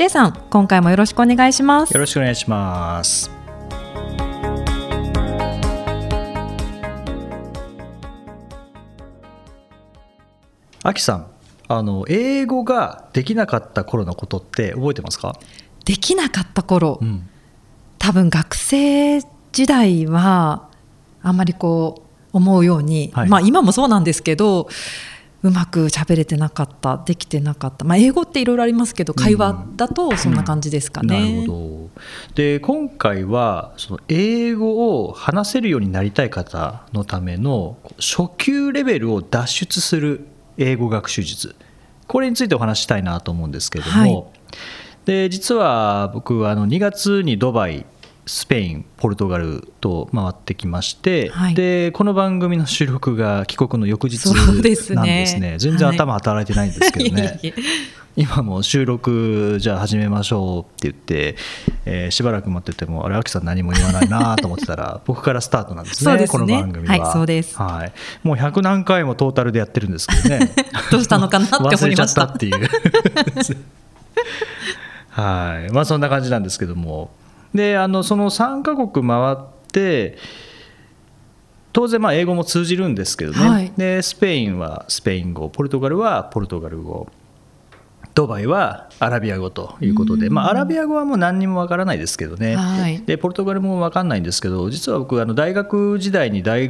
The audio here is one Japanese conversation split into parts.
J さん今回もよろしくお願いします。よろしくお願いします。あきさんあの英語ができなかった頃のことって覚えてますか、できなかった頃、うん、多分学生時代はあんまりこう思うように、はい。まあ今もそうなんですけどうまく喋れてなかったできてなかった、まあ、英語っていろいろありますけど会話だとそんな感じですかね。なるほど。で今回はその英語を話せるようになりたい方のための初級レベルを脱出する英語学習術。これについてお話ししたいなと思うんですけれども、はい。で実は僕はあの2月にドバイスペインポルトガルと回ってきまして、はい。でこの番組の収録が帰国の翌日なんですね。全然はい頭働いてないんですけどね。今も収録じゃあ始めましょうって言って、えーしばらく待っててもあれアキさん何も言わないなと思ってたら 僕からスタートなんですねね。この番組は、はいそうです。はい、もう100何回もトータルでやってるんですけどね。どうしたのかなって思いました。忘れちゃったっていう。はい。まあそんな感じなんですけどもであのその3カ国回って当然まあ英語も通じるんですけどね、はい。でスペインはスペイン語ポルトガルはポルトガル語。ドバイはアラビア語ということで、うん。まあ、アラビア語はもう何にもわからないですけどね、はい。でポルトガルもわかんないんですけど実は僕あの大学時代に外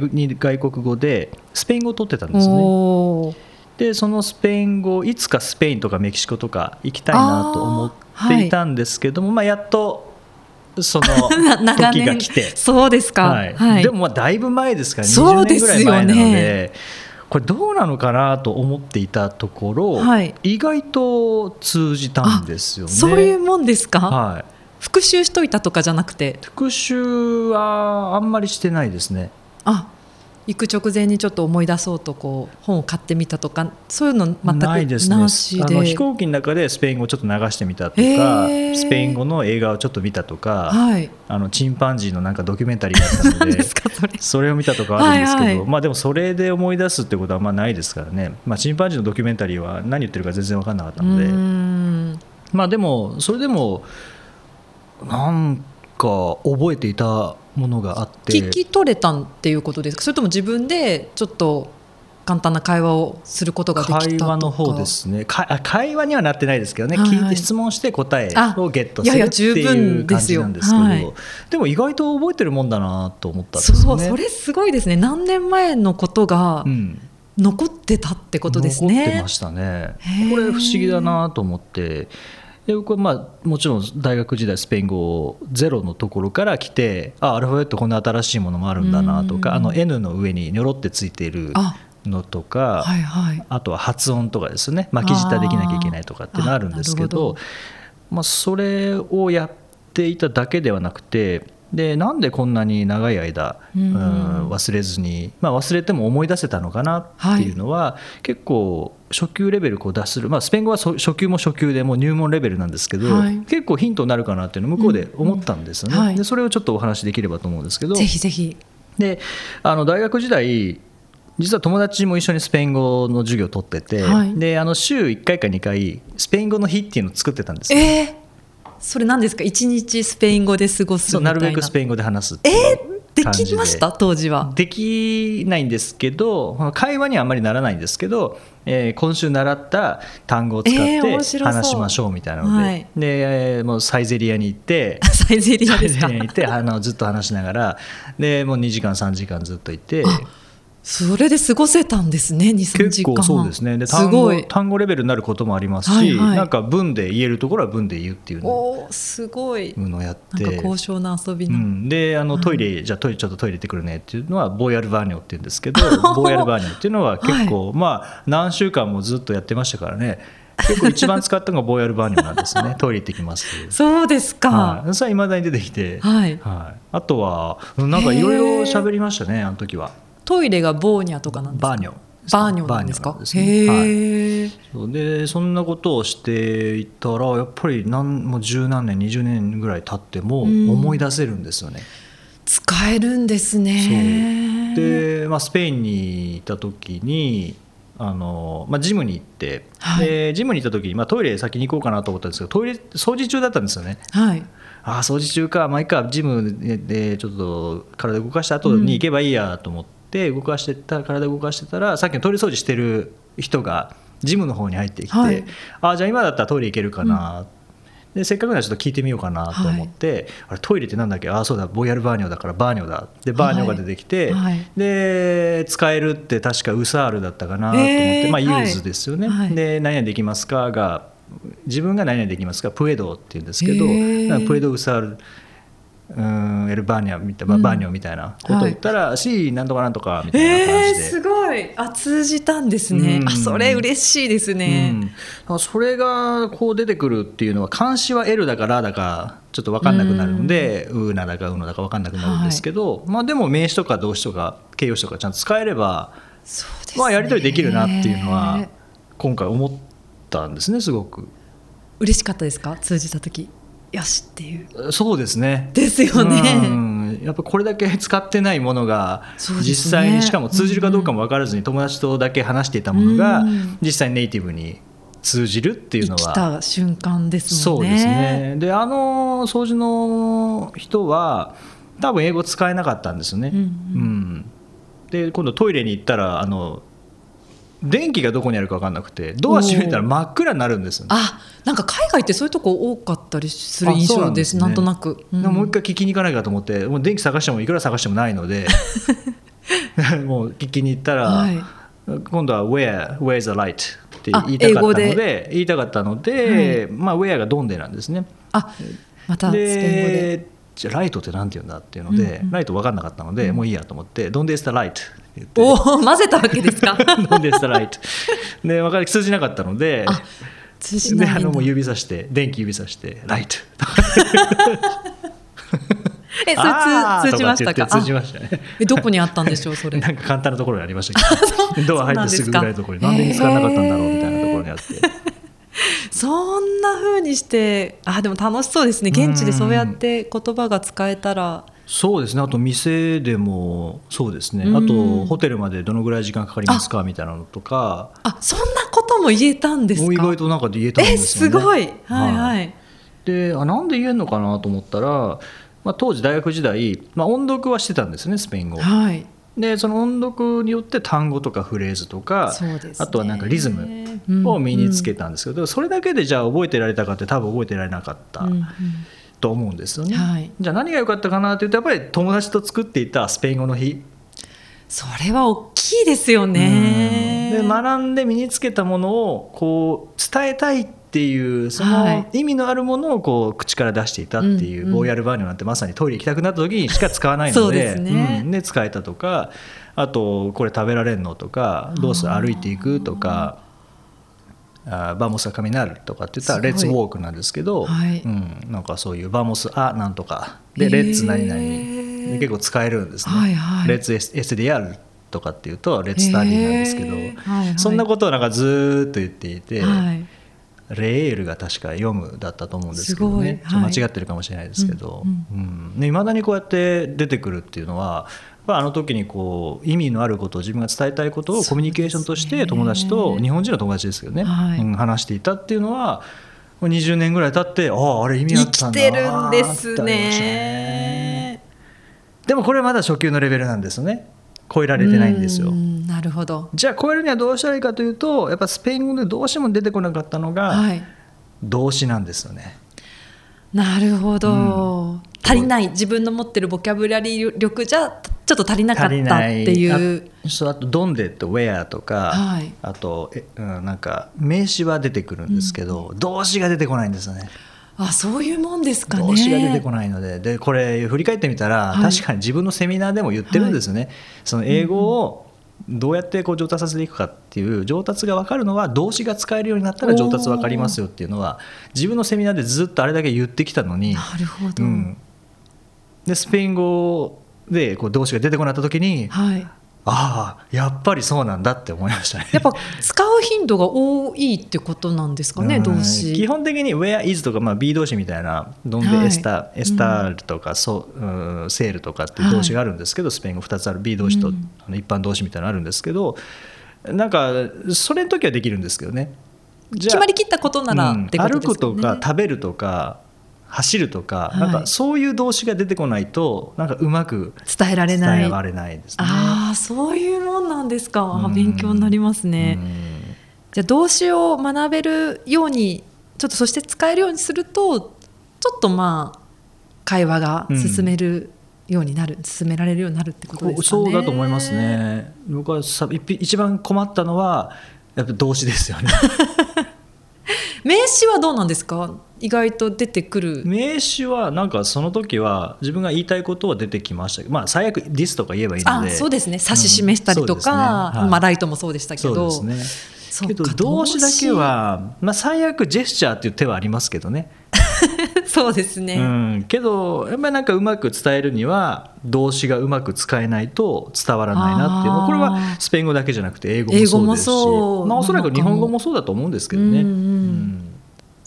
国語でスペイン語を取ってたんですね。でそのスペイン語いつかスペインとかメキシコとか行きたいなと思っていたんですけども、まあ、やっとその 時が来て。そうですか、はい。はい。でもまあだいぶ前ですから20そうですよね。年ぐらい前なのでこれどうなのかなと思っていたところ、はい。意外と通じたんですよね。そういうもんですか、はい、復習しといたとかじゃなくて。復習はあんまりしてないですね。あ行く直前にちょっと思い出そうとこう本を買ってみたとかそういうの全くないですね。なしで。あの飛行機の中でスペイン語ちょっと流してみたとか、へー。スペイン語の映画をちょっと見たとか、はい。あのチンパンジーのなんかドキュメンタリーがあったの何で それ。を見たとかあるんですけど、はいはい。まあでもそれで思い出すってことはあんまないですからね、まあ、チンパンジーのドキュメンタリーは何言ってるか全然分かんなかったので、まあでもそれでもなんか覚えていたものがあって。聞き取れたんっていうことですか？それとも自分でちょっと簡単な会話をすることができたとか？会話の方ですね。会話にはなってないですけどね、はいはい。聞いて質問して答えをゲットするっていう感じなんですけど。はい。でも意外と覚えてるもんだなと思ったんですそう。それすごいですね。何年前のことがうん。残ってたってことですね、残ってましたね。これ不思議だなと思ってで僕はまあもちろん大学時代スペイン語をゼロのところから来てあアルファベットこんな新しいものもあるんだなとかうん。あの N の上にニョロってついているあのとか、はいはい。あとは発音とかですね。巻き舌できなきゃいけないとかっていうのあるんですけどまあ、それをやっていただけではなくてでなんでこんなに長い間、うんうん。忘れずに、まあ、忘れても思い出せたのかなっていうのは、結構初級レベルこう出する、まあ、スペイン語はそ初級も初級でもう入門レベルなんですけど、はい。結構ヒントになるかなっていうのを向こうで思ったんですよね、うん。うんはい。でそれをちょっとお話しできればと思うんですけど。ぜひぜひ。であの大学時代実は友達も一緒にスペイン語の授業を取ってて、はい。であの週1回か2回スペイン語の日っていうのを作ってたんですよ。えー、それ何ですか？一日スペイン語で過ごすな。るべくスペイン語で話すっていうできました？当時は。できないんですけど会話にはあんまりならないんですけど、えー今週習った単語を使って話しましょうみたいなので,、はい。でえーもうサイゼリアに行って サイゼリアですか？サイゼリアに行ってあのずっと話しながら。でもう2時間3時間ずっといて。それで過ごせたんですね23時間。結構そうですね。で単語ごい。単語レベルになることもありますし、はいはい。なんか文で言えるところは文で言うっていうのすごい。のをやって。なんか高尚な遊びな、うん、であのトイレ、じゃあトイレちょっとトイレ行ってくるねっていうのはボーヤルバーニョっていうんですけど ボーヤルバーニョっていうのは結構、まあ何週間もずっとやってましたからね。結構一番使ったのがボーヤルバーニョなんですね。トイレ行ってきますそうですか。はい、それはいまだに出てきて、はい。はい、あとはなんかいろいろ喋りましたねあの時はトイレがボーニャとかなんですか？バーニョ。バーニョなんですか？ですね。はいでそんなことをしていたらやっぱり何もう十何年20年ぐらい経ってもうん。思い出せるんですよね。使えるんですね。で、まあ、スペインにいた時にあの、まあ、ジムに行って、はい。でジムに行った時に、まあ、トイレ先に行こうかなと思ったんですけどトイレ掃除中だったんですよね。はい。ああ掃除中か。まあいいか。ジムでちょっと体動かした後に行けばいいやと思って動かしてた体動かしてたらさっきのトイレ掃除してる人がジムの方に入ってきて、はい。ああじゃあ今だったらトイレ行けるかな、でせっかくならちょっと聞いてみようかなと思って、あれトイレってなんだっけ？ああそうだボイヤルバーニョだからバーニョだ。でバーニョが出てきて、はい。はい。で使えるって確かウサールだったかなと思って、まあユえーはい。ーズですよね、はい。で何々できますかが自分が何々できますかプエドって言うんですけど、へー。プエドウサールうんエルバーニャみたいな、うん。バーニョみたいなことを言ったら、シーなんとかなんとかみたいなえー、感じで。すごい。あ通じたんですね、うん。あそれ嬉しいですね、うん、それがこう出てくるっていうのは漢詩は L だかラだかちょっと分かんなくなるので、ウーナだかウーノだか分かんなくなるんですけど、まあ、でも名詞とか動詞とか形容詞とかちゃんと使えれば、ね。まあ、やり取りできるなっていうのは今回思ったんですねすごく。嬉しかったですか？通じた時よしっていう。そうですね。ですよね。うん。やっぱこれだけ使ってないものが実際にしかも通じるかどうかも分からずに友達とだけ話していたものがうん。実際にネイティブに通じるっていうの生きはた瞬間ですもね。そうんですね。であの掃除の人は多分英語使えなかったんですよね、うんうん。うん。で今度トイレに行ったらあの電気がどこにあるか分かんなくてドア閉めたら真っ暗になるんですよ。ねあなんか海外ってそういうとこ多かったりする印象であそうなんですすね。なんとなく、うん。でももう一回聞きに行かないかと思ってもう電気探してもいくら探してもないので もう聞きに行ったら、はい。今度は Where Where's the light? ってあ言いたかったので言いたかったので、まあ Where がどんでなんですね。あまたスペイン語で。でじゃあライトってなんて言うんだっていうので、うんうん。ライト分かんなかったので、もういいやと思って「どんで is the light」って言って。おお混ぜたわけですか？どんで is the light」で分かり通じなかったのであ通じでないんだ。あのもう指さして電気指さして「ライト」えそれ通通じましたか？通じましたね。あえどこにあったんでしょうそれ？なんか簡単なところにありましたけど。ドア入ってすぐぐらいのところになんで見つからなかったんだろうみたいなところにあって。そんな風にしてあでも楽しそうですね。現地でそうやって言葉が使えたら。そうですね。あと店でもそうですね。うん。あとホテルまでどのぐらい時間かかりますかみたいなのとか。あそんなことも言えたんですか？意外となんかで言えたんでえすよね。すごい。はいはい、であなんで言えるのかなと思ったら、まあ、当時大学時代、まあ、音読はしてたんですねスペイン語。はいでその音読によって単語とかフレーズとか、ね。あとはなんかリズムを身につけたんですけど、それだけでじゃあ覚えてられたかって多分覚えてられなかった。うんうん。と思うんですよね、はい。じゃあ何が良かったかなというとやっぱり友達と作っていたスペイン語の日。それは大きいですよね。で学んで身につけたものをこう伝えたいっていうそはの意味のあるものをこう口から出していたっていう、ボーヤルバーニョなんてまさにトイレ行きたくなった時にしか使わないのでね。うん。で使えたとかあとこれ食べられるのとかどうする歩いていくとか。あ vamos a caminar とかって言ったら let's walk なんですけど、はい。うん、なんかそういう vamos a なんとかで let's 何々で結構使えるんですね。はいはい。 let's es estudiar とかっていうと let's study なんですけど、へー。はいはい。そんなことをなんかずーっと言っていて、はい leer が確か読むだったと思うんですけどね。はい。間違ってるかもしれないですけど。うんいま、未だにこうやって出てくるっていうのはあの時にこう意味のあることを自分が伝えたいことをコミュニケーションとして友達と日本人の友達ですけどね、はい。うん話していたっていうのはもう20年ぐらい経ってあああれ意味あ生きったんだてるんですね。でもこれはまだ初級のレベルなんですよね。超えられてないんですよ。うんなるほど。じゃあ超えるにはどうしたらいいかというとやっぱスペイン語でどうしても出てこなかったのが、はい。動詞なんですよね。なるほど、うん。足りない。自分の持ってるボキャブラリー力じゃちょっと足りなかったっていう。あそうあと「どんで」と「where」とか、はい。あとえ、うん、なんか名詞は出てくるんですけど、動詞が出てこないんですよね。あそういうもんですかね。動詞が出てこないので。でこれ振り返ってみたら、はい。確かに自分のセミナーでも言ってるんですよね、その英語をどうやってこう上達させていくかっていう上達が分かるのは動詞が使えるようになったら上達分かりますよっていうのは自分のセミナーでずっとあれだけ言ってきたのになるほど、うん、でスペイン語でこう動詞が出てこなかった時にはいああやっぱりそうなんだって思いましたね。やっぱ使う頻度が多いってことなんですかね、うん。動詞。基本的に where is とか、まあ、B 動詞みたいなどんではい。エスタ、エスタールとか、そううんセールとかっていう動詞があるんですけど、スペイン語2つある。B 動詞と、うん。あの一般動詞みたいなのあるんですけどなんかそれの時はできるんですけどね。じ決まりきったことならうん。歩くとか食べるとか走るとか,、はい。なんかそういう動詞が出てこないとなんかうまく伝えられ伝ない。えられないですね。そういうもんなんですか、勉強になりますね、うん。じゃあ動詞を学べるようにちょっとそして使えるようにするとちょっとまあ会話が進めるようになる、進められるようになるってことですかね。そうだと思いますね。僕はさ一一番困ったのはやっぱ動詞ですよね。名詞はどうなんですか？意外と出てくる。名詞はなんかその時は自分が言いたいことは出てきましたけど、まあ最悪 this とか言えばいいのあで。そうですね。指し示したりとか、うんね。はい。まあ、ライトもそうでしたけど。そうですね。けど動詞だけは、まあ、最悪ジェスチャーっていう手はありますけどね、そうですね、うん、けどやっぱりなんかうまく伝えるには動詞がうまく使えないと伝わらないなっていうこれはスペイン語だけじゃなくて英語もそうですしまあ、おそらく日本語もそうだと思うんですけどね。うんうんうん。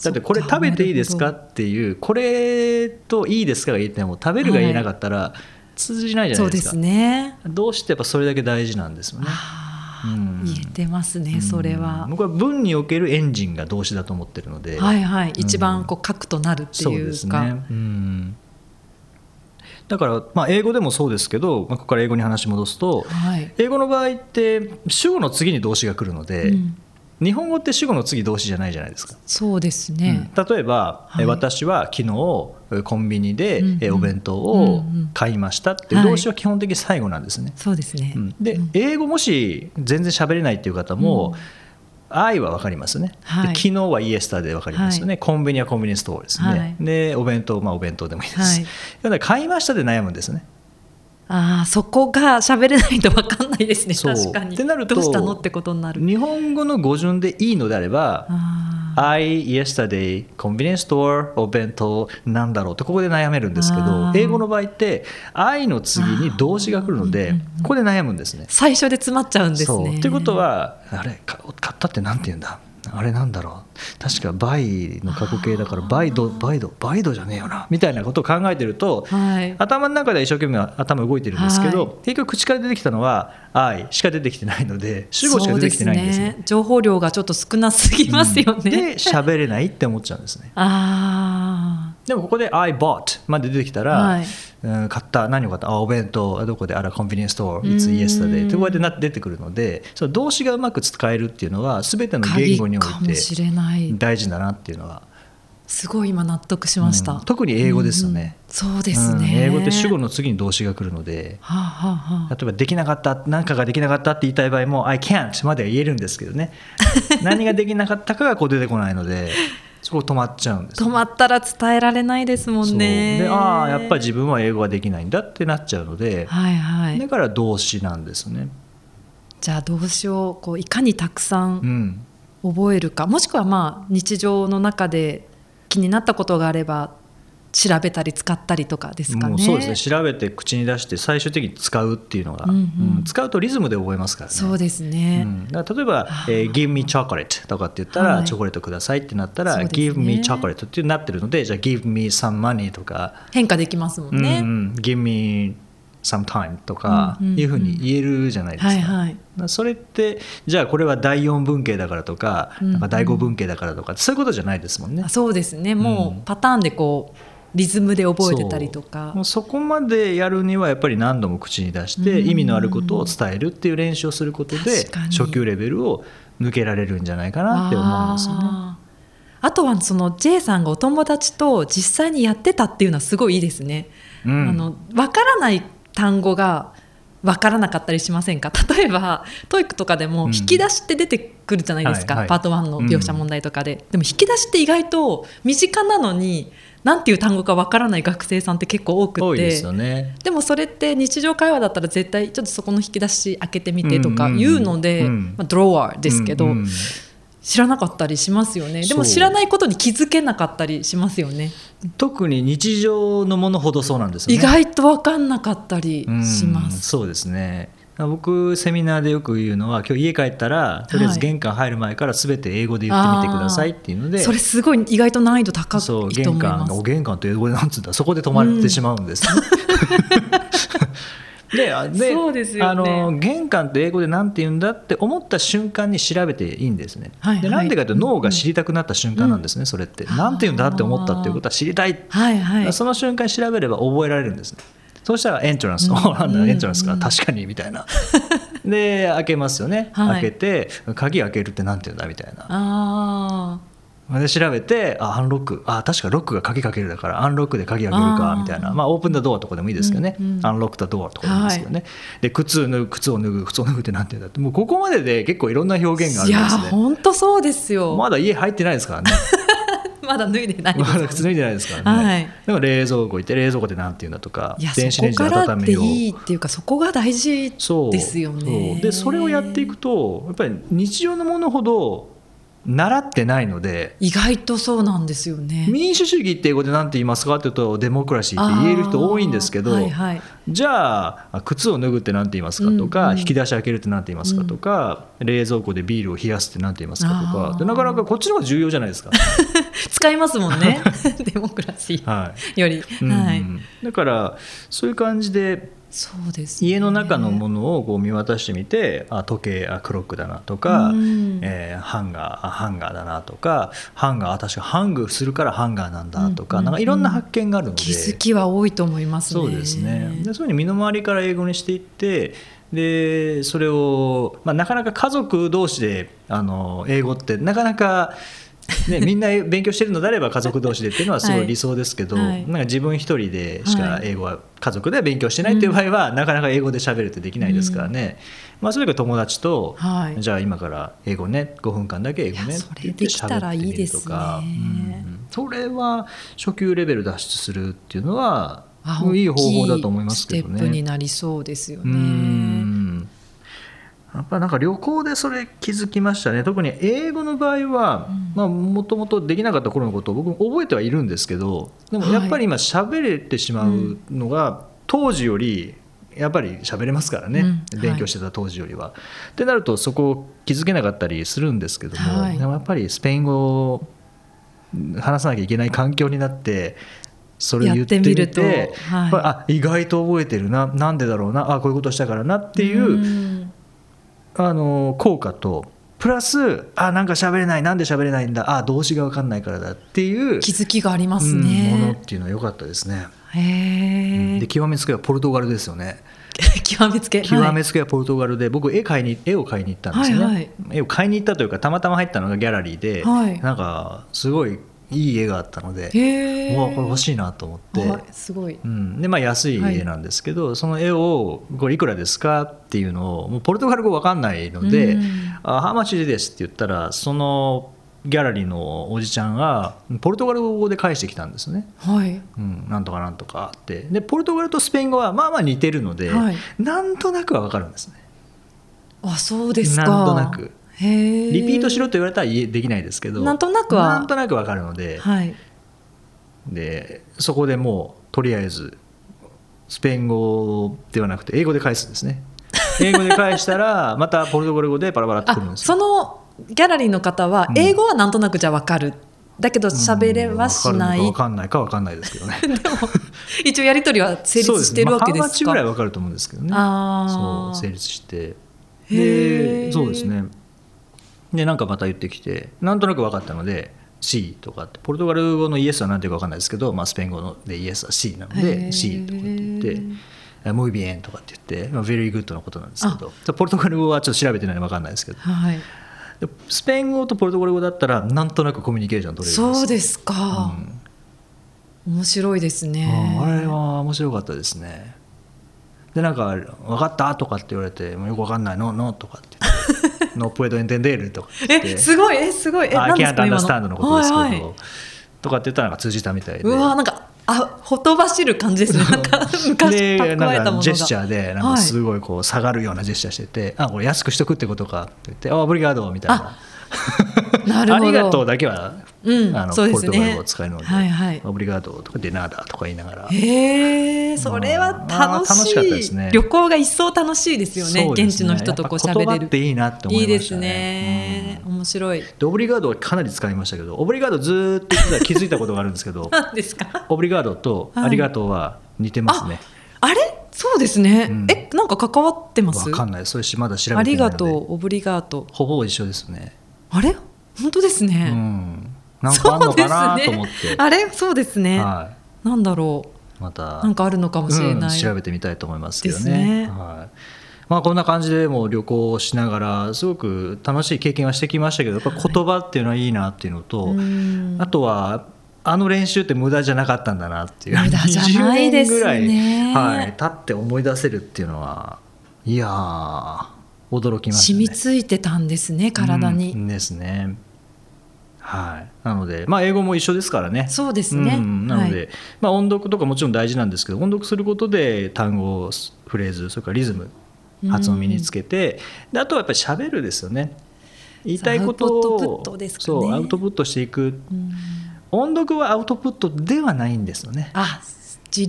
だってこれ食べていいですかっていうこれといいですかが言っても食べるが言えなかったら通じないじゃないですか、すね。どうしてやっぱそれだけ大事なんですよね。言えてますねそれは。うん、僕は文におけるエンジンが動詞だと思ってるので、はいはい。一番こう核となるっていうか、ですね、うん、だから、まあ、英語でもそうですけど、まあ、ここから英語に話戻すとはい、英語の場合って主語の次に動詞が来るので、うん日本語って主語の次動詞じゃないじゃないですか。そうですね、うん。例えば、はい。え私は昨日えコンビニで、お弁当を買いましたって動詞は基本的に最後なんですね。そうですね、うん。で、うん。英語もし全然喋れないっていう方も、愛は分かりますね、はい。で昨日はイエスタで分かりますよね、コンビニはコンビニストアですね、はい。でお弁当まあお弁当でもいいです、はい。だから買いましたで悩むんですねああそこが喋れないと分かんないですね。確かに。ってなるとどうしたのってことになる。日本語の語順でいいのであればあ I yesterday コンビニエンスストアお弁当なんだろうってここで悩めるんですけど英語の場合って I の次に動詞が来るのでここで悩むんですね。最初で詰まっちゃうんですね。ってことはあれか買ったってなんて言うんだ？あれなんだろう。確かバイの過去形だからバイドバイドバイドじゃねえよな。みたいなことを考えてるとはい。頭の中では一生懸命頭動いてるんですけど、はい。結局口から出てきたのは「愛」しか出てきてないので主語しか出てきてないんですね。情報量がちょっと少なすぎますよね、で喋れないって思っちゃうんですね。あでもここで「I bought」まで出てきたら、はい。うん買った何を買った？あお弁当。あどこで？あらコンビニエンスストア It's うん。yesterday ってこうやってな出てくるのでその動詞がうまく使えるっていうのは全てあの言語においしてれない。大事だなっていうのは、すごい今納得しました、うん。特に英語ですよね、うんそうですね、うん。英語って主語の次に動詞が来るのではあ、はあはあ。例えばできなかった何かができなかったって言いたい場合も「I can't」までは言えるんですけどね。何ができなかったかがこう出てこないのでそこ止まっちゃうんです止まったら伝えられないですもんね。でああやっぱり自分は英語ができないんだってなっちゃうので、はいはい。だから動詞なんですね。じゃあ動詞をこういかにたくさうんん。覚えるか。もしくはまあ日常の中で気になったことがあれば調べたり使ったりとかですかね。そうですね。調べて口に出して最終的に使うっていうのが、うんうん。うん使うとリズムで覚えますからね。そうですね、うん。例えば「えー Give me chocolate」とかって言ったら、はい。チョコレートくださいってなったら「そうですね。Give me chocolate」ってなってるのでじゃあ「Give me some money」とか。変化できますも「んね、うんうん、Give me some time」とかうんうんうん。いうふうに言えるじゃないですか。はいはい。だからそれってじゃあこれは第4文系だからとか,、うんうん。なんか第5文系だからとかそういうことじゃないですもんね。あ。そうですね。もうん。うパターンでこうリズムで覚えてたりとか。もうそこまでやるにはやっぱり何度も口に出してうん。意味のあることを伝えるっていう練習をすることで初級レベルを抜けられるんじゃないかなって思うんですよね。あとはその J さんがお友達と実際にやってたっていうのはすごいいいですね。うん。あの分からない単語が分からなかったりしませんか？例えば TOEIC とかでもうん。引き出しって出てくるじゃないですか、はいはい。パート1の描写問題とかで、でも引き出しって意外と身近なのに何ていう単語か分からない学生さんって結構多くて。多いですよね。でもそれって日常会話だったら絶対ちょっとそこの引き出し開けてみてとか言うので、うんうん。うんまあ、 drawer ですけど、うんうん。知らなかったりしますよね。でも知らないことに気づけなかったりしますよね。特に日常のものほどそうなんですよね。意外と分かんなかったりしまうんす。そうですね僕セミナーでよく言うのは今日家帰ったらとりあえず玄関入る前から全て英語で言ってみてくださいっていうので、それすごい意外と難易度高いとそう思い玄関がお玄関と英語でなんつうんだそこで止まってしまうんです、ね であででね。あの玄関って英語で何て言うんだって思った瞬間に調べていいんですね。はいはい。でなんでかというと脳が知りたくなった瞬間なんですね、それって。何て言うんだって思ったっていうことは知りたい。はいはい。その瞬間に調べれば覚えられるんですね。そうしたらエントランス、おなん だエントランスか、確かにみたいな。で開けますよね、はい。開けて鍵開けるってなんて言うんだみたいな。あで調べてあアンロック。あ確かロックが鍵かけるだからアンロックで鍵開けるかみたいな。まあオープンダドアとかでもいいですけどね、うんうん。アンロックダドアとかでもいいですけどね、で靴脱ぐ靴を脱ぐ靴を脱ぐってなんて言うんだって。もうここまでで結構いろんな表現があいやるんですね。本当そうですよ。ままだ家入ってないですからね だ脱いでないまだ靴脱いでないですからね、はい。でも冷蔵庫行って冷蔵庫でなんて言うんだとか電子レンジで温めよう。いいっていうかそこが大事そうですよね。でそれをやっていくとやっぱり日常のものほど習ってないので意外とそうなんですよね。民主主義って英語で何て言いますかって言うとデモクラシーって言える人多いんですけど、はいはい。じゃあ靴を脱ぐって何て言いますかとか、うん。うん引き出し開けるって何て言いますかとか、冷蔵庫でビールを冷やすって何て言いますかとあかー。でなかなかこっちの方が重要じゃないですか。使いますもんね。デモクラシーはい。より、うん。はい。だからそういう感じでそうですね。家の中のものをこう見渡してみてあ時計あクロックだなとか、うん。えーハンガーあハンガーだなとかハンガーあ確かハングするからハンガーなんだとか、うんなんかいろんな発見があるので、気づきは多いと思いますね。そうですね。でそういうふうに身の回りから英語にしていってでそれを、まあ、なかなか家族同士であの英語ってなかなか、ね、みんな勉強してるのであれば家族同士でっていうのはすごい理想ですけど、はい。はいなんか自分一人でしかはい。英語は家族では勉強してないっていう場合は、なかなか英語で喋るってできないですからね、まあ、それが友達と、はい。じゃあ今から英語ね5分間だけ英語ねいやそれできたらいいですね。って言って喋ってみるとか。うん。それは初級レベル脱出するっていうのはあいい方法だと思いますけどね。ステップになりそうですようね。んやっぱなんか旅行でそれ気づきましたね。特に英語の場合はもともとできなかった頃のことを僕も覚えてはいるんですけどでもやっぱり今喋れてしまうのが当時よりやっぱり喋れますからね、うん。勉強してた当時よりは。ってなるとそこを気づけなかったりするんですけども、はい。でもやっぱりスペイン語を話さなきゃいけない環境になってそれを言ってみてはい。あ意外と覚えてるな。なんでだろうな。あこういうことしたからなっていう、うんあの効果とプラスあなんか喋れないなんで喋れないんだあ動詞が分かんないからだっていう気づきがありますうんものっね。ていうのは良かったですね。へえで。極めつけはポルトガルですよね。極めつけ？極めつけはポルトガルで僕絵買いに絵を買いに行ったんですよね、はいはい絵を買いに行ったというかたまたま入ったのがギャラリーで、はいなんかすごいいい絵があったので、へえ。うわこれ欲しいなと思って、はいすごい。うん、でまあ安い絵なんですけど、その絵をこれいくらですかっていうのをもうポルトガル語わかんないのでうん「あハマチです」って言ったらそのギャラリーのおじちゃんがポルトガル語で返してきたんですね。はい。うん、なんとかなんとかってでポルトガルとスペイン語はまあまあ似てるので、はいなんとなくは分かるんですねあそうですか。なんとなく。リピートしろと言われたらできないですけどなんとなくは。なんとなく分かるので,、はい。でそこでもうとりあえずスペイン語ではなくて英語で返すんですね。英語で返したらまたポルトガル語でバラバラってくるんあですよ。そのギャラリーの方はうん。英語はなんとなくじゃわかる。だけど喋れはしない。分かんないか分かんないですけどね。でも一応やり取りは成立してるわけですか？そうまあ、ぐらい分かると思うんですけどね。そう成立して。でそうですねでなんかまた言ってきてなんとなく分かったので C とかってポルトガル語のイエスは何ていうか分かんないですけど、まあ、スペイン語のでイエスは C なのへでー C とかって言って「muy bien」とかって言って「まあ、very good」のことなんですけどポルトガル語はちょっと調べてないので分かんないですけどはい。でスペイン語とポルトガル語だったらなんとなくコミュニケーション取れるんですそうですか。面白いですね。うんあれは面白かったですねでなんか「分かった?」とかって言われて「もうよく分かんないのの」とかって言って「ノプエドエンテンデール」とかえすごいえすごいえあ何です can't か今 understand のことですけど、はいはいとかって言ったらなんか通じたみたいでうわなんかあほとばしる感じですねなんか昔蓄えたものがなんジェスチャーでなんかすごいこう下がるようなジェスチャーしてて「あこれ安くしとくってことか」って言って「あブリガード」みたいな。なるほどありがとうだけは、うん。あのそうですね。ポルトガル語を使えるので、はいはい。オブリガードとかデナーダとか言いながら、へえそれは楽しい,、まあ楽しかったですね。旅行が一層楽しいですよねそうです現地の人とこう喋れる。やっていいなって思いましたね。いいですね、面白い。でオブリガードはかなり使いましたけどオブリガードずーっと気づいたことがあるんですけど何ですか？オブリガードとありがとうは似てますね。あれ？そうですね、うん。えなんか関わってます？わかんない。それしまだ調べてなあいので。りがとうオブリガート。ほぼ一緒ですね。あれ？本当ですうね、ん、なんかあんのかなと思って、あれ？そうですね、はなんだろい、また。うなんかあるのかもしれない、うん調べてみたいと思いますけどね。ね。はい。まあ、こんな感じでもう旅行をしながらすごく楽しい経験はしてきましたけどやっぱ言葉っていうのはいいなっていうのと、うん。あとはあの練習って無駄じゃなかったんだなっていう。無駄じゃないですね。20年ぐらい、はい、経って思い出せるっていうのはいやー驚きましたね。染みついてたんですね体に、うん。ですね。はい、なので、まあ、英語も一緒ですからね。そうですね。んなので、はいまあ、音読とかもちろん大事なんですけど音読することで単語フレーズそれからリズム発音を身につけて、であとはやっぱり喋るですよね。言いたいことをトですかね。そうアウトプットしていく。うん。音読はアウトプットではないんですよね。あ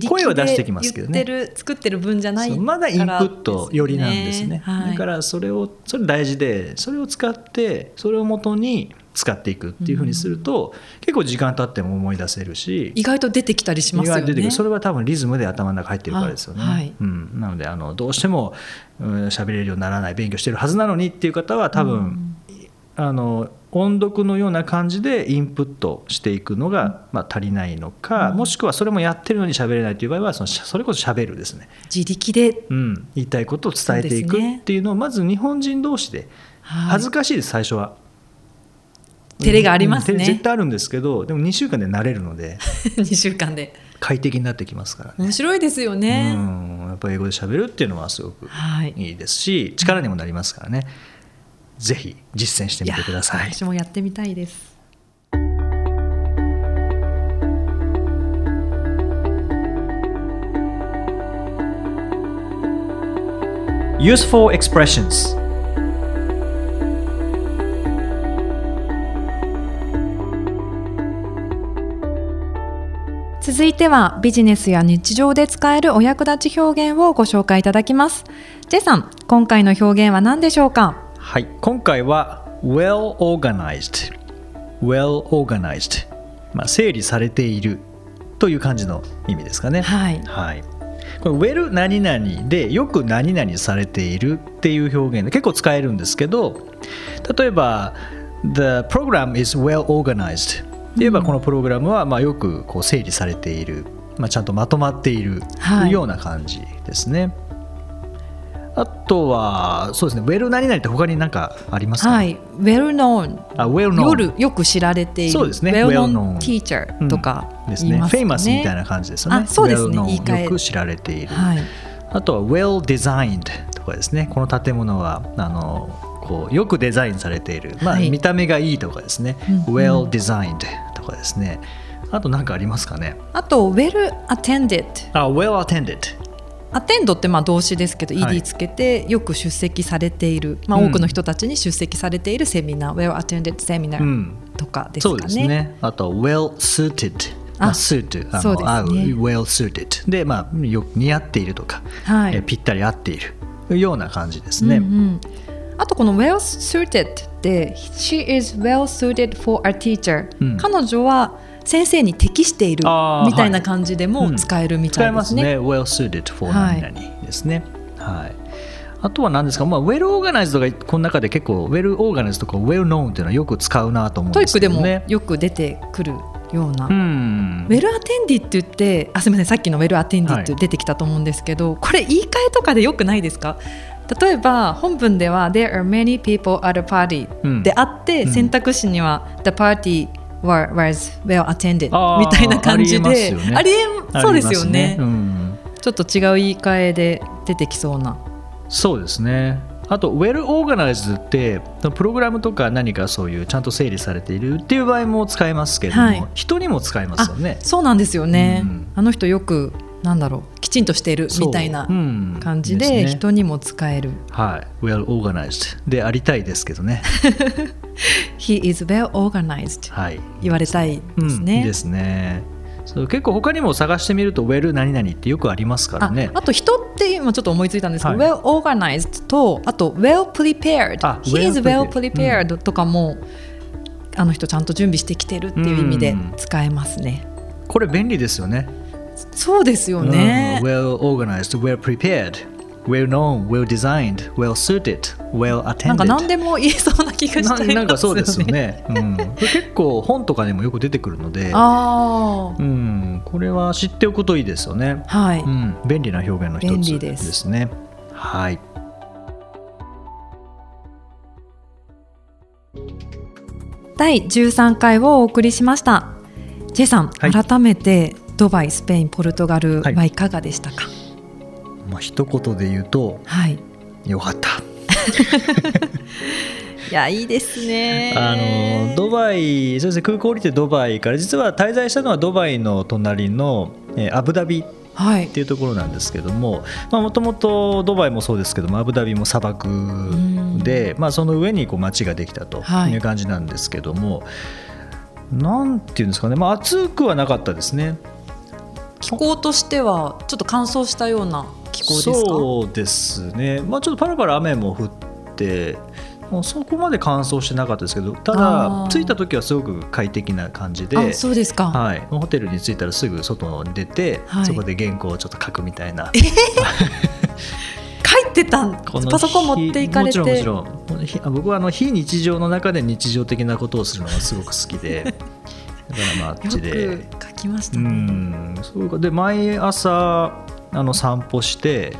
声は出してきますけどね。作ってる分じゃないそうまだインプット寄りなんですね。はい、だからそれをそれ大事でそれを使ってそれをもとに使っていくっていうふうにすると、結構時間経っても思い出せるし意外と出てきたりしますよね。意外と出てくる。それは多分リズムで頭の中入ってるからですよね、あはい。うん、なのであのどうしてもうん喋れるようにならない勉強してるはずなのにっていう方は多分、あの音読のような感じでインプットしていくのが、まあ、足りないのか、もしくはそれもやってるのに喋れないという場合はそのそれこそ喋るですね、自力で、うん、言いたいことを伝えていくっていうのをまず日本人同士ではい。恥ずかしいです最初は。照れがありますね。うん絶対あるんですけどでも2週間で慣れるので 2週間で。快適になってきますからね。面白いですよね、うんやっぱり英語で喋るっていうのはすごくはい。いいですし力にもなりますからね。ぜひ実践してみてください。や私もやってみたいです。Useful expressions 続いてはビジネスや日常で使えるお役立ち表現をご紹介いただきます。ジェイさん、今回の表現は何でしょうか？はい今回は well organized well organized まあ整理されているという感じの意味ですかね。はい。はい。この well 何々でよく何々されているっていう表現で結構使えるんですけど例えば The program is well organized で言えばこのプログラムはまあよくこう整理されている、まあ、ちゃんとまとまっているはい。ような感じですね、あとはそうですね well 何々って他に何かありますか、はい、well known あ well known 夜よく知られている。そうですね well well known known teacher とかうん。ですね。言いますかね。famous みたいな感じですよね。あそうですね。言い換え。よく知られている、はい、あとは well designed とかですね。この建物はあのこうよくデザインされている、まあはい。見た目がいいとかですね、うんうん。well designed とかですね。あと何かありますかね？あと well attended あ well attended アテンドってまあ動詞ですけどはい。ed つけてよく出席されている、まあ、うん。多くの人たちに出席されているセミナー、well attended セミナーうん。とかですかね。そうですね。あと well suited まあ、あ suit あの合う well suited で、まあ、よく似合っているとか、はい。えぴったり合っている。ような感じですね、うんうんあとこの well suited って she is well suited for a teacher、うん。彼女は先生に適しているみたいな感じでも使えるみ使えたいですね。ますね。well suited for はい。何々ですね。はい、あとは何ですか、まあ、well organized がこの中で結構 well organized とか well known っていうのはよく使うなと思うん TOEIC でもですけどねよく出てくるような、うん。ウェルアテンディって言ってあすみません。さっきのウェルアテンディってはい。出てきたと思うんですけど、これ言い換えとかでよくないですか？例えば本文では「There are many people at a party うん」であって、うん。選択肢には「The party were- was well attended あ」ーみたいな感じでありえそうですよね。ありますうん。ちょっと違う言い換えで出てきそうな。そうですね。あと Well Organized ってプログラムとか何かそういうちゃんと整理されているっていう場合も使えますけれども、はい。人にも使えますよね。そうなんですよね、うん。あの人よくなんだろうきちんとしているみたいな感じで人にも使える、はい。Well Organized. でありたいですけどね。He is well organized はい。言われたいですね、うん。ですね。そう結構他にも探してみると Well 何々ってよくありますからあね。あと人って今ちょっと思いついたんですけど、はい。well organized とあと well prepared あ he is well prepared prepared とかも、あの人ちゃんと準備してきてるっていう意味で使えますね、これ便利ですよねそうですよね、うん Well organized, well prepared, well known, well designed, well suited, well なん attended か何でも言えそうな気がしちゃいますよね。ななんかそうですよね、うん、結構本とかでもよく出てくるので、あうん、これは知っておくといいですよね、あはい、うん、便利な表現の一つでです。すねはい。第13回をお送りしました。J さん、はい。改めてドバイスペインポルトガルはいはいかがでしたか？まあ一言で言うとはい、よかった。い、やいいですね。あのドバイそうですね空港降りてドバイから実は滞在したのはドバイの隣の、えーアブダビはい。っていうところなんですけどももともとドバイもそうですけどもアブダビも砂漠で、まあ、その上にこう街ができたとはい。いう感じなんですけども、なんていうんですかね、まあ、暑くはなかったですね。気候としてはちょっと乾燥したような気候ですか？そうですね、まあ、ちょっとパラパラ雨も降ってもうそこまで乾燥してなかったですけどたあだー。着いた時はすごく快適な感じであそうですか、はい、ホテルに着いたらすぐ外に出て、はい。そこで原稿をちょっと書くみたいな。書いてたん？パソコン持っていかれて？もちろんもちろん。ひ僕はあの非日常の中で日常的なことをするのがすごく好きで。だからまああっちで。書きましたうねんそうかで毎朝あの散歩して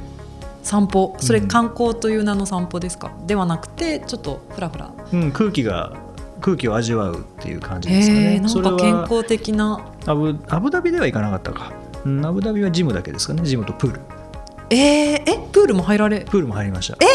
散歩それうん観光という名の散歩ですか、ではなくてちょっとフラフラうん、空気が空気を味わうっていう感じへですかね。えなんか健康的なアブアブダビでは行かなかったか。うんアブダビはジムだけですかね。ジムとプール。えー、え？プールも入られ？プールも入りました。え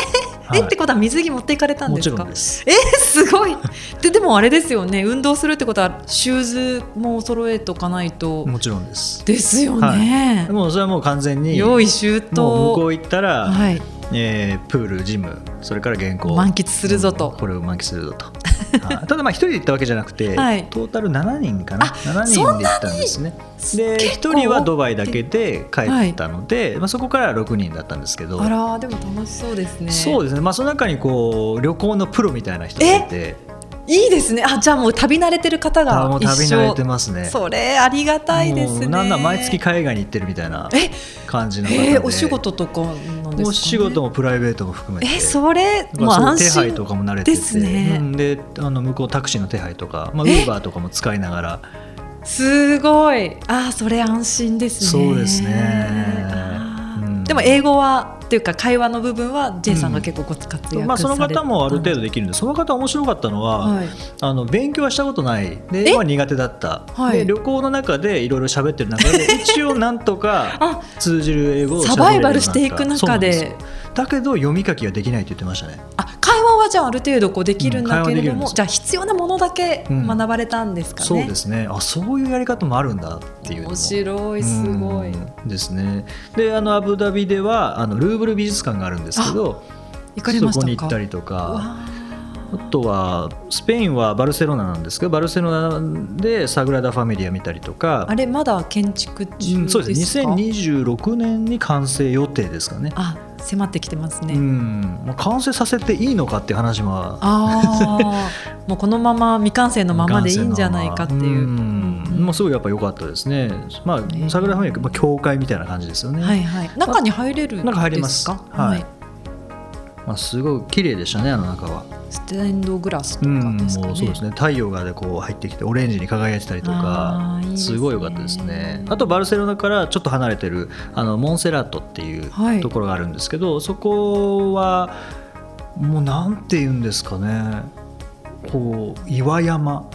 ってことは水着持っていかれたんですか？ろんです。えー、すごい。ででもあれですよね。運動するってことはシューズも揃えとかないと。もちろんです。ですよね、もうそれはもう完全に用意周到。向こう行ったら、はい、えープールジムそれから原稿。満喫するぞと。うんこれを満喫するぞと、はいただまあ一人で行ったわけじゃなくて、はい。トータル7人かな？あ7人で行ったんですね。で結構？1人はドバイだけで帰ったので、まあ、そこから6人だったんですけど。あらでも楽しそうですね。そうですね、まあ、その中にこう旅行のプロみたいな人がいていいですね。あじゃあもう旅慣れてる方あが一もう旅慣れ緒てますね。それありがたいですね。なんだ毎月海外に行ってるみたいなえ？感じの方で、えー、お仕事とかお仕事もプライベートも含めて。えそれもう安手配と心かも慣れてて。ですね。うん、であの向こうタクシーの手配とか、まあ、ウえーバーとかも使いながら。すごい。あーそれ安心ですね。そうですね。でも英語はっていうか会話の部分は J さんが結構ご活躍されて、まあ、その方もある程度できるんでその方面白かったのは、はい。あの勉強はしたことない。でえ？英語は苦手だった、はい。で旅行の中でいろいろ喋ってる中で 一応なんとかあ通じる英語を喋れるようになった。サバイバルしていく中でそうだけど読み書きはできないって言ってましたね。あ会話はじゃあある程度こうできるんだけれども、うんじゃあ必要なものだけうん。学ばれたんですかね、そうですね。あそういうやり方もあるんだっていう面白いすごい、うんですね。であのアブダビではあのルーブル美術館があるんですけど行かれましたか？そこに行ったりとか。わあ。とはスペインはバルセロナなんですけどバルセロナでサグラダ・ファミリア見たりとか。あれまだ建築中うんですか、そうです。ね2026年に完成予定ですかね。あ迫ってきてますね、うん。まあ、完成させていいのかっていう話も。ああ もうこのまま未完成のままでいいんじゃないかっていう。うん。もうすごいやっぱ良かったですね。まあ、ーサグラダ・ファミリア、まあ、教会みたいな感じですよね。はいはい。中に入れるんですか？中入れます。はいまあ、すごい綺麗でしたねあの中は。ステンドグラスとうん、かですかね、もうそうですね。太陽がでこう入ってきてオレンジに輝いてたりとかすごい良かったですね。あとバルセロナからちょっと離れてるあのモンセラットっていうはい。ところがあるんですけど、そこはもうなんて言うんですかね。こう岩山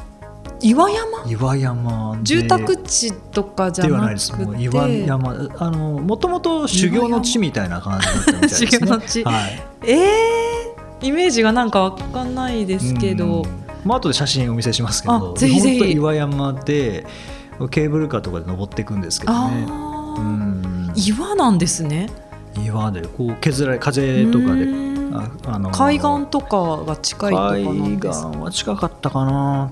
岩山？岩山で。住宅地とかじゃなくて？岩山。あのもともと修行の地みたいな感じだったみたいですね。修行の地。はい。えー、イメージがなんかわかんないですけど、うん。まあ後で写真お見せしますけど。あぜひぜひ。岩山でケーブルカーとかで登っていくんですけどね。うん。岩なんですね。岩でこう削られ風とかでうん。ああの海岸とかが近いとかなん海です岸は近かったかな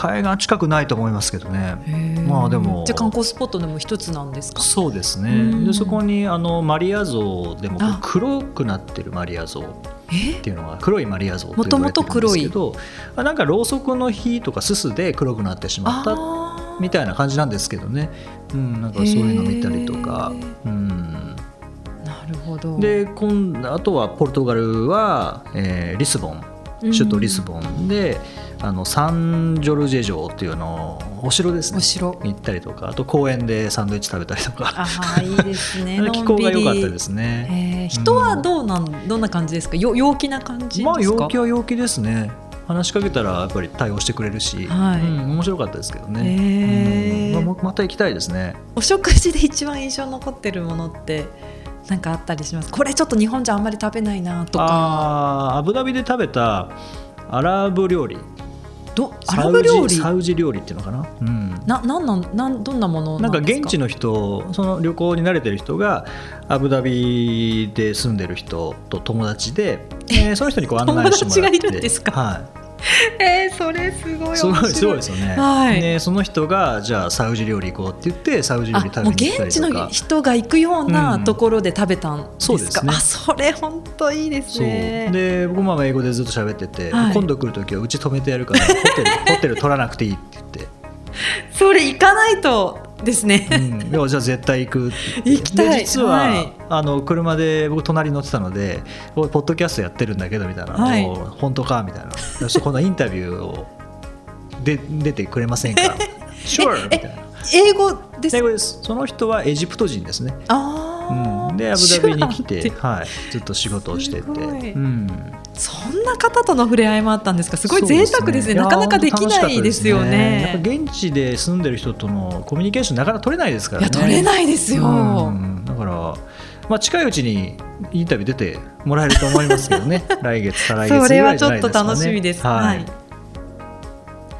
海岸近くないと思いますけどね。まあでも。じゃあ観光スポットでも一つなんですか？そうですね。うん。でそこにあのマリア像でも黒くなってるマリア像っえていうのが黒いマリア像と呼ばれてるんですけどあなんかろうそくの火とかすすで黒くなってしまったみたいな感じなんですけどね、うん、なんかそういうの見たりとか。うん、なるほど。で今あとはポルトガルは、えーリスボン。首都リスボンで、あのサンジョルジェ城っていうのお城ですね。お城。行ったりとかあと公園でサンドイッチ食べたりとか。あーいいですね。気候が良かったすですね。えー人はどうなん、どんな感じですか？よ陽気な感じですか、まあ陽気は陽気ですね。話しかけたらやっぱり対応してくれるし、はい。うん面白かったですけどね、へー。うんまあまた行きたいですね。お食事で一番印象に残ってるものってなんかあったりします？これちょっと日本じゃあんまり食べないなとか。アブダビで食べたアラブ料理どアラブ料理？サウジ料理っていうのかな、うん、ななんなんなんどんなものなんか？現地の人その旅行に慣れてる人がアブダビで住んでる人と友達で、えーその人にこう案内してもらって。友達がいるんですか？はい えー、それすごい面す白いごい。すごいですよね、はい。でその人がじゃあサウジ料理行こうって言ってサウジ料理食べに行った現地の人が行くようなうん。ところで食べたんですか、そうですね。あそれ本当いいですね。で僕も英語でずっと喋ってて、はい。今度来る時はうち泊めてやるからホテルホテル取らなくていいって言って。それ行かないとですね、うん、じゃあ絶対行く。行きたい。で実は、はい。あの車で僕隣に乗ってたので「おいポッドキャストやってるんだけど」みたいな「はい。おう本当か?」みたいな「そこのインタビューをで出てくれませんか?」「Sure」みたいな。英語です英語です。その人はエジプト人ですね、ああ、うん、でアブダビに来て、はい、ずっと仕事をしてて、うん、そんな方との触れ合いもあったんですか？すごい贅沢ですね。いやなかなかできないですよね。やっぱ現地で住んでる人とのコミュニケーションなかなか取れないですからね。いや取れないですよ、うん。だから、まあ、近いうちにインタビュー出てもらえると思いますけどね。来月再来月それはちょっと楽しみです。ははいい。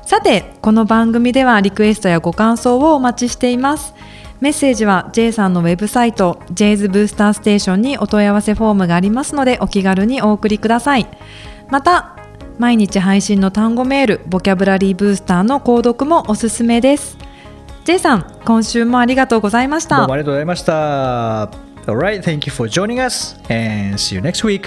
さて、この番組ではリクエストやご感想をお待ちしています。メッセージは J さんのウェブサイト J's ブースターステーションにお問い合わせフォームがありますのでお気軽にお送りください。また、毎日配信の単語メール、ボキャブラリーブースターの購読もおすすめです。J さん、今週もありがとうございましたどうも。ありがとうございました Alright, thank you for joining us and see you next week